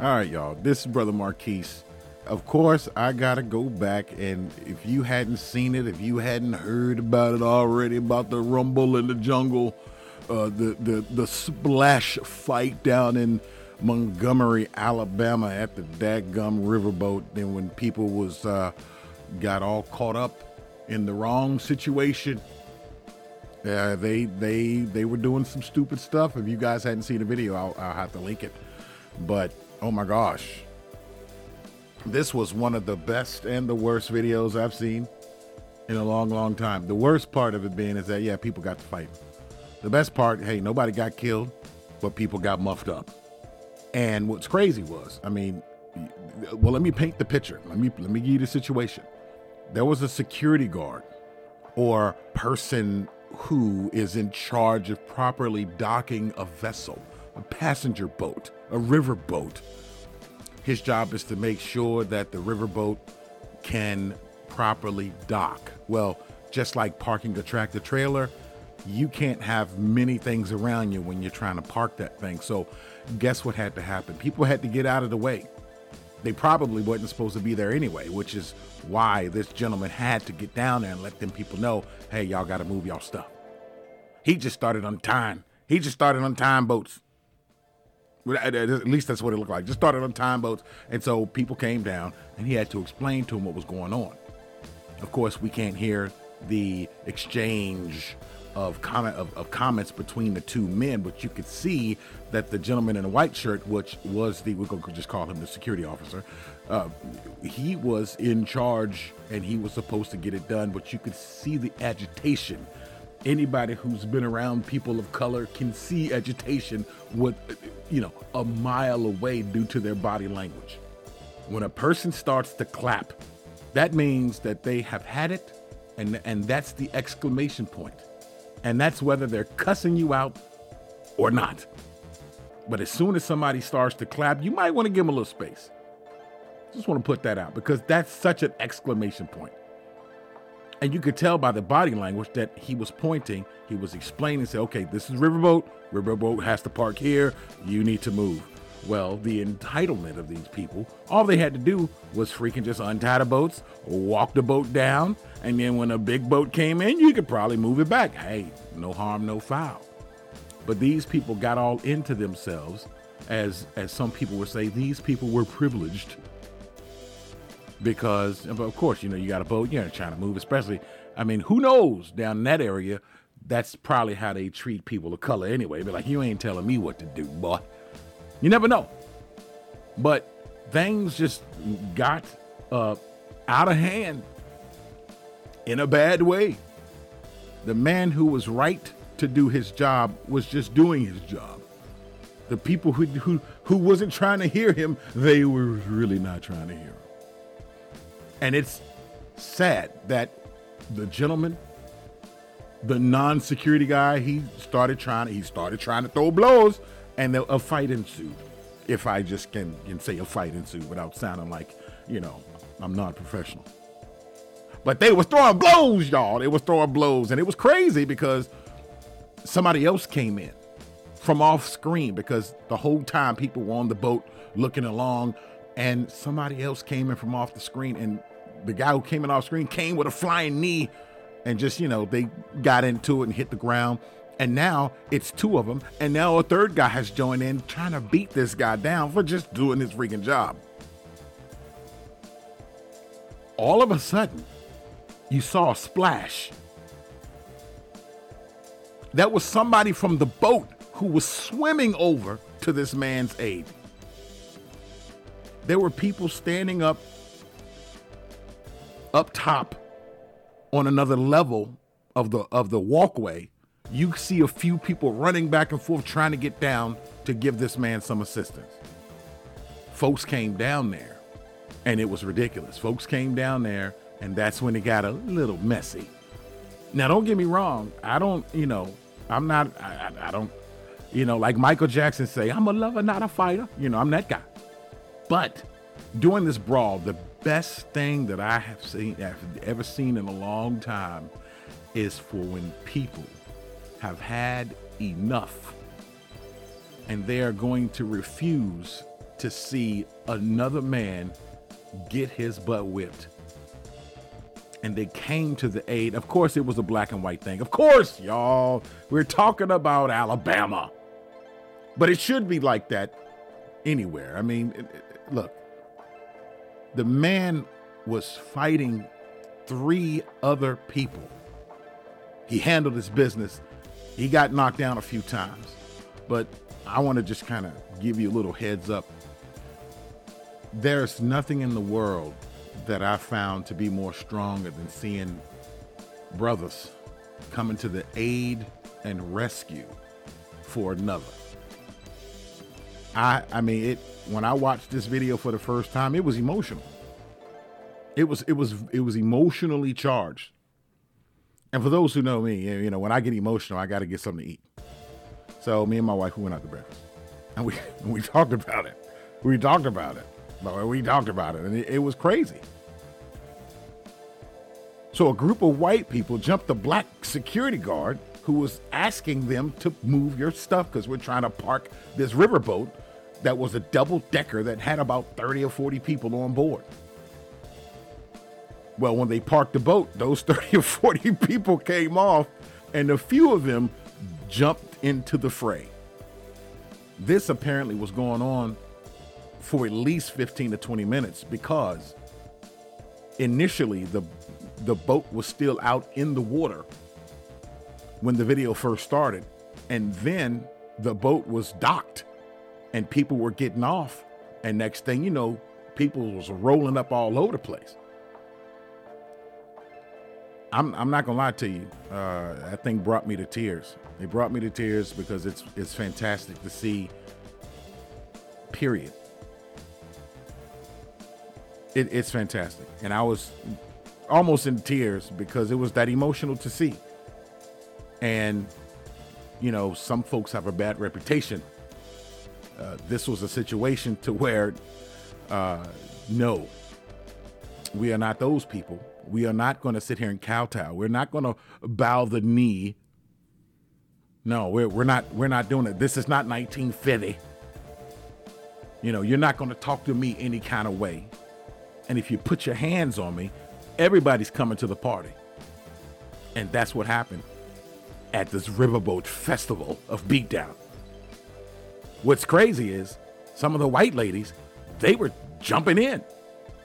All right, y'all. This is Brother Marquise. Of course, I gotta go back and if you hadn't seen it, if you hadn't heard about it already, about the rumble in the jungle, uh, the the the splash fight down in Montgomery, Alabama, at the Dadgum Riverboat, then when people was uh, got all caught up in the wrong situation. Uh, they they they were doing some stupid stuff. If you guys hadn't seen the video, I'll, I'll have to link it. But oh my gosh, this was one of the best and the worst videos I've seen in a long, long time. The worst part of it being is that yeah, people got to fight. The best part, hey, nobody got killed, but people got muffed up. And what's crazy was, I mean, well, let me paint the picture. Let me let me give you the situation. There was a security guard or person who is in charge of properly docking a vessel, a passenger boat, a river boat. His job is to make sure that the riverboat can properly dock. Well, just like parking a tractor trailer, you can't have many things around you when you're trying to park that thing. So, guess what had to happen? People had to get out of the way. They probably wasn't supposed to be there anyway, which is why this gentleman had to get down there and let them people know, hey, y'all got to move y'all stuff. He just started untying. He just started untying boats. At least that's what it looked like. Just started on time boats. And so people came down and he had to explain to them what was going on. Of course, we can't hear the exchange of comment of, of, comments between the two men, but you could see that the gentleman in the white shirt, which was the we could just call him the security officer, uh, he was in charge and he was supposed to get it done. But you could see the agitation. Anybody who's been around people of color can see agitation with you know a mile away due to their body language. When a person starts to clap, that means that they have had it, and and that's the exclamation point. and that's whether they're cussing you out or not. But as soon as somebody starts to clap, you might want to give them a little space. Just want to put that out because that's such an exclamation point. And you could tell by the body language that he was pointing, he was explaining, say, okay, this is Riverboat. Riverboat has to park here. You need to move. Well, the entitlement of these people, all they had to do was freaking just untie the boats, walk the boat down, and then when a big boat came in, you could probably move it back. Hey, no harm, no foul. But these people got all into themselves, as as some people would say, these people were privileged because, of course, you know, you got a boat, you're trying to move, especially. I mean, who knows down in that area? That's probably how they treat people of color anyway. But like, you ain't telling me what to do, boy. You never know. But things just got uh, out of hand in a bad way. The man who was right to do his job was just doing his job. The people who, who, who wasn't trying to hear him, they were really not trying to hear him. And it's sad that the gentleman, the non-security guy, he started trying he started trying to throw blows and a fight ensued. If I just can, can say a fight ensued without sounding like, you know, I'm not professional. But they was throwing blows, y'all. They was throwing blows. And it was crazy because somebody else came in from off screen because the whole time people were on the boat looking along and somebody else came in from off the screen and the guy who came in off screen came with a flying knee and just, you know, they got into it and hit the ground. And now it's two of them. And now a third guy has joined in trying to beat this guy down for just doing his freaking job. All of a sudden, you saw a splash. That was somebody from the boat who was swimming over to this man's aid. There were people standing up up top on another level of the of the walkway you see a few people running back and forth trying to get down to give this man some assistance. Folks came down there and it was ridiculous. Folks came down there and that's when it got a little messy. Now, don't get me wrong. I don't, you know, I'm not, I, I don't, you know, like Michael Jackson say, I'm a lover, not a fighter. You know, I'm that guy. But during this brawl, the best thing that I have seen, have ever seen in a long time is for when people have had enough and they are going to refuse to see another man get his butt whipped. And they came to the aid. Of course, it was a black and white thing. Of course, y'all, we're talking about Alabama. But it should be like that anywhere. I mean, look, the man was fighting three other people. He handled his business. He got knocked down a few times. But I want to just kind of give you a little heads up. There's nothing in the world that I found to be more stronger than seeing brothers coming to the aid and rescue for another. I I mean it when I watched this video for the first time, it was emotional. It was it was it was emotionally charged. And for those who know me, you know, when I get emotional, I got to get something to eat. So me and my wife we went out to breakfast, and we we talked about it. We talked about it. But we talked about it, and it, it was crazy. So a group of white people jumped the black security guard who was asking them to move your stuff because we're trying to park this riverboat that was a double decker that had about 30 or 40 people on board. Well, when they parked the boat, those 30 or 40 people came off, and a few of them jumped into the fray. This apparently was going on for at least 15 to 20 minutes because initially the the boat was still out in the water when the video first started. And then the boat was docked and people were getting off. And next thing you know people was rolling up all over the place. I'm, I'm not gonna lie to you. Uh, that thing brought me to tears. It brought me to tears because it's it's fantastic to see period. It, it's fantastic. And I was almost in tears because it was that emotional to see. And, you know, some folks have a bad reputation. Uh, this was a situation to where, uh, no, we are not those people. We are not going to sit here and kowtow. We're not going to bow the knee. No, we're, we're not. We're not doing it. This is not 1950. You know, you're not going to talk to me any kind of way. And if you put your hands on me, everybody's coming to the party. And that's what happened at this Riverboat Festival of Beatdown. What's crazy is some of the white ladies, they were jumping in.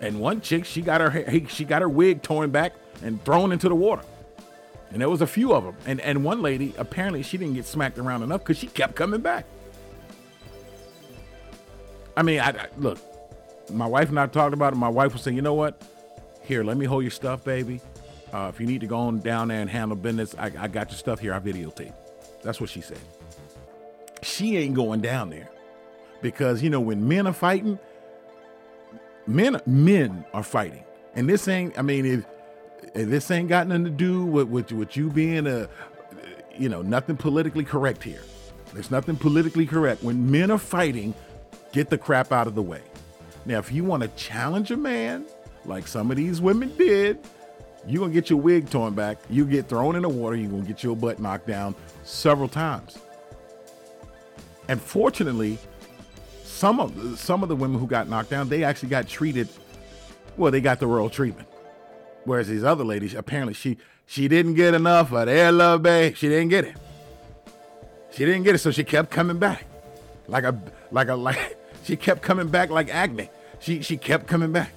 And one chick, she got her hair, she got her wig torn back and thrown into the water. And there was a few of them. And and one lady, apparently she didn't get smacked around enough because she kept coming back. I mean, I, I look, my wife and I talked about it. My wife was saying, you know what? Here, let me hold your stuff, baby. Uh, if you need to go on down there and handle business, I, I got your stuff here. I videotape. That's what she said. She ain't going down there because you know when men are fighting, men men are fighting, and this ain't. I mean, if, if this ain't got nothing to do with, with with you being a, you know, nothing politically correct here. There's nothing politically correct when men are fighting. Get the crap out of the way. Now, if you want to challenge a man, like some of these women did, you're to get your wig torn back. You get thrown in the water. You're to get your butt knocked down several times. And fortunately, some of some of the women who got knocked down, they actually got treated. Well, they got the royal treatment. Whereas these other ladies, apparently, she she didn't get enough of their love, babe. She didn't get it. She didn't get it, so she kept coming back, like a like a like she kept coming back like acne. She she kept coming back.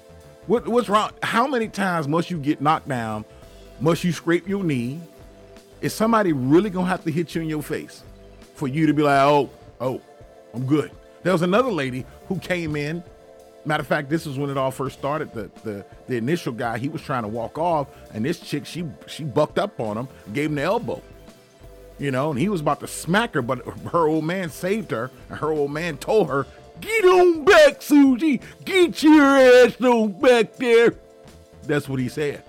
What what's wrong? How many times must you get knocked down? Must you scrape your knee? Is somebody really gonna have to hit you in your face for you to be like, oh, oh, I'm good? There was another lady who came in. Matter of fact, this was when it all first started. The the the initial guy, he was trying to walk off, and this chick, she she bucked up on him, gave him the elbow. You know, and he was about to smack her, but her old man saved her, and her old man told her, Get on back, Susie. Get your ass on back there. That's what he said.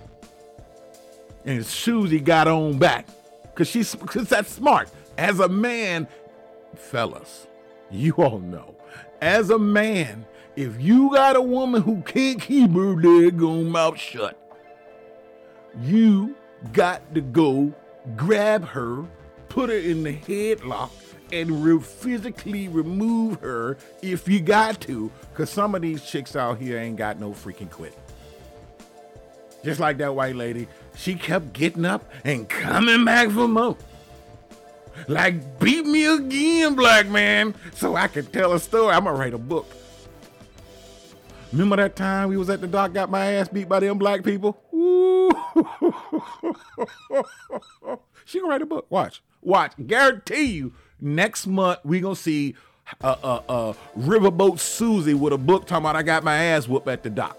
And Susie got on back. Cause she's cause that's smart. As a man, fellas, you all know. As a man, if you got a woman who can't keep her daggone mouth shut, you got to go grab her, put her in the headlock, and re- physically remove her if you got to, because some of these chicks out here ain't got no freaking quit. Just like that white lady, she kept getting up and coming back for more. Like, beat me again, black man, so I could tell a story. I'm gonna write a book. Remember that time we was at the dock, got my ass beat by them black people? She gonna write a book. Watch, watch. Guarantee you, next month we gonna see a uh, uh, uh, Riverboat Susie with a book talking about I got my ass whooped at the dock.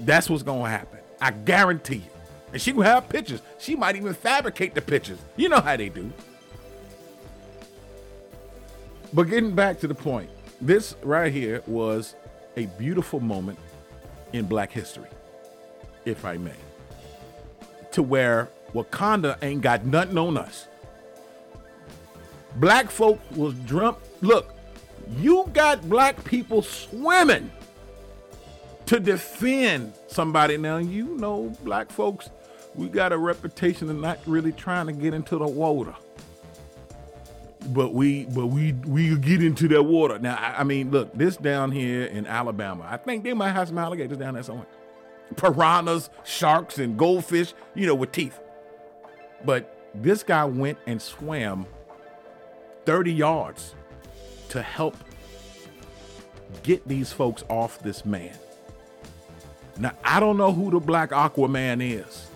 That's what's gonna happen. I guarantee you. And she gonna have pictures. She might even fabricate the pictures. You know how they do. But getting back to the point, this right here was a beautiful moment in black history, if I may. To where Wakanda ain't got nothing on us. Black folk was drunk. Look, you got black people swimming to defend somebody. Now, you know, black folks, we got a reputation of not really trying to get into the water. But we, but we, we get into that water. Now, I, I mean, look, this down here in Alabama, I think they might have some alligators down there somewhere. Piranhas, sharks, and goldfish, you know, with teeth. But this guy went and swam 30 yards to help get these folks off this man. Now, I don't know who the black Aquaman is.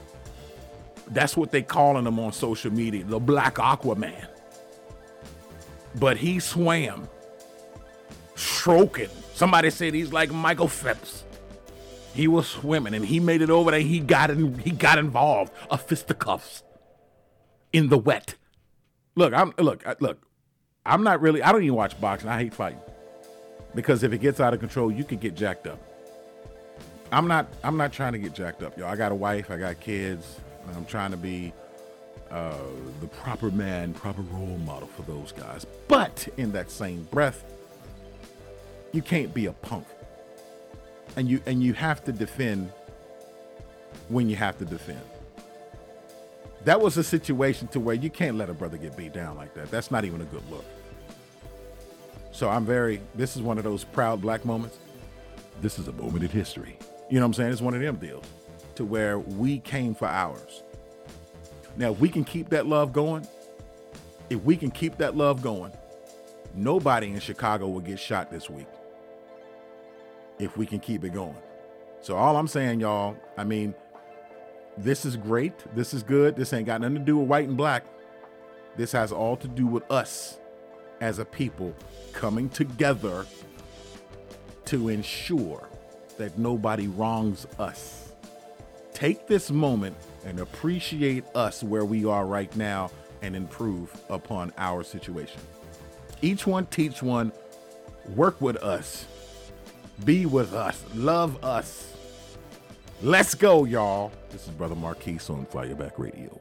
That's what they calling him on social media, the black Aquaman. But he swam, stroking. Somebody said he's like Michael Phelps. He was swimming and he made it over there. He got in, he got involved. A fisticuffs in the wet. Look, I'm look, look. I'm not really. I don't even watch boxing. I hate fighting because if it gets out of control, you could get jacked up. I'm not. I'm not trying to get jacked up, yo. I got a wife. I got kids. I'm trying to be uh, the proper man, proper role model for those guys. But in that same breath, you can't be a punk, and you and you have to defend when you have to defend. That was a situation to where you can't let a brother get beat down like that. That's not even a good look. So I'm very. This is one of those proud black moments. This is a moment in history. You know what I'm saying? It's one of them deals to where we came for ours. Now, if we can keep that love going, if we can keep that love going, nobody in Chicago will get shot this week. If we can keep it going. So, all I'm saying, y'all, I mean, this is great. This is good. This ain't got nothing to do with white and black. This has all to do with us as a people coming together to ensure that nobody wrongs us. Take this moment and appreciate us where we are right now and improve upon our situation. Each one teach one, work with us, be with us, love us. Let's go, y'all. This is Brother Marquise on Fire Back Radio.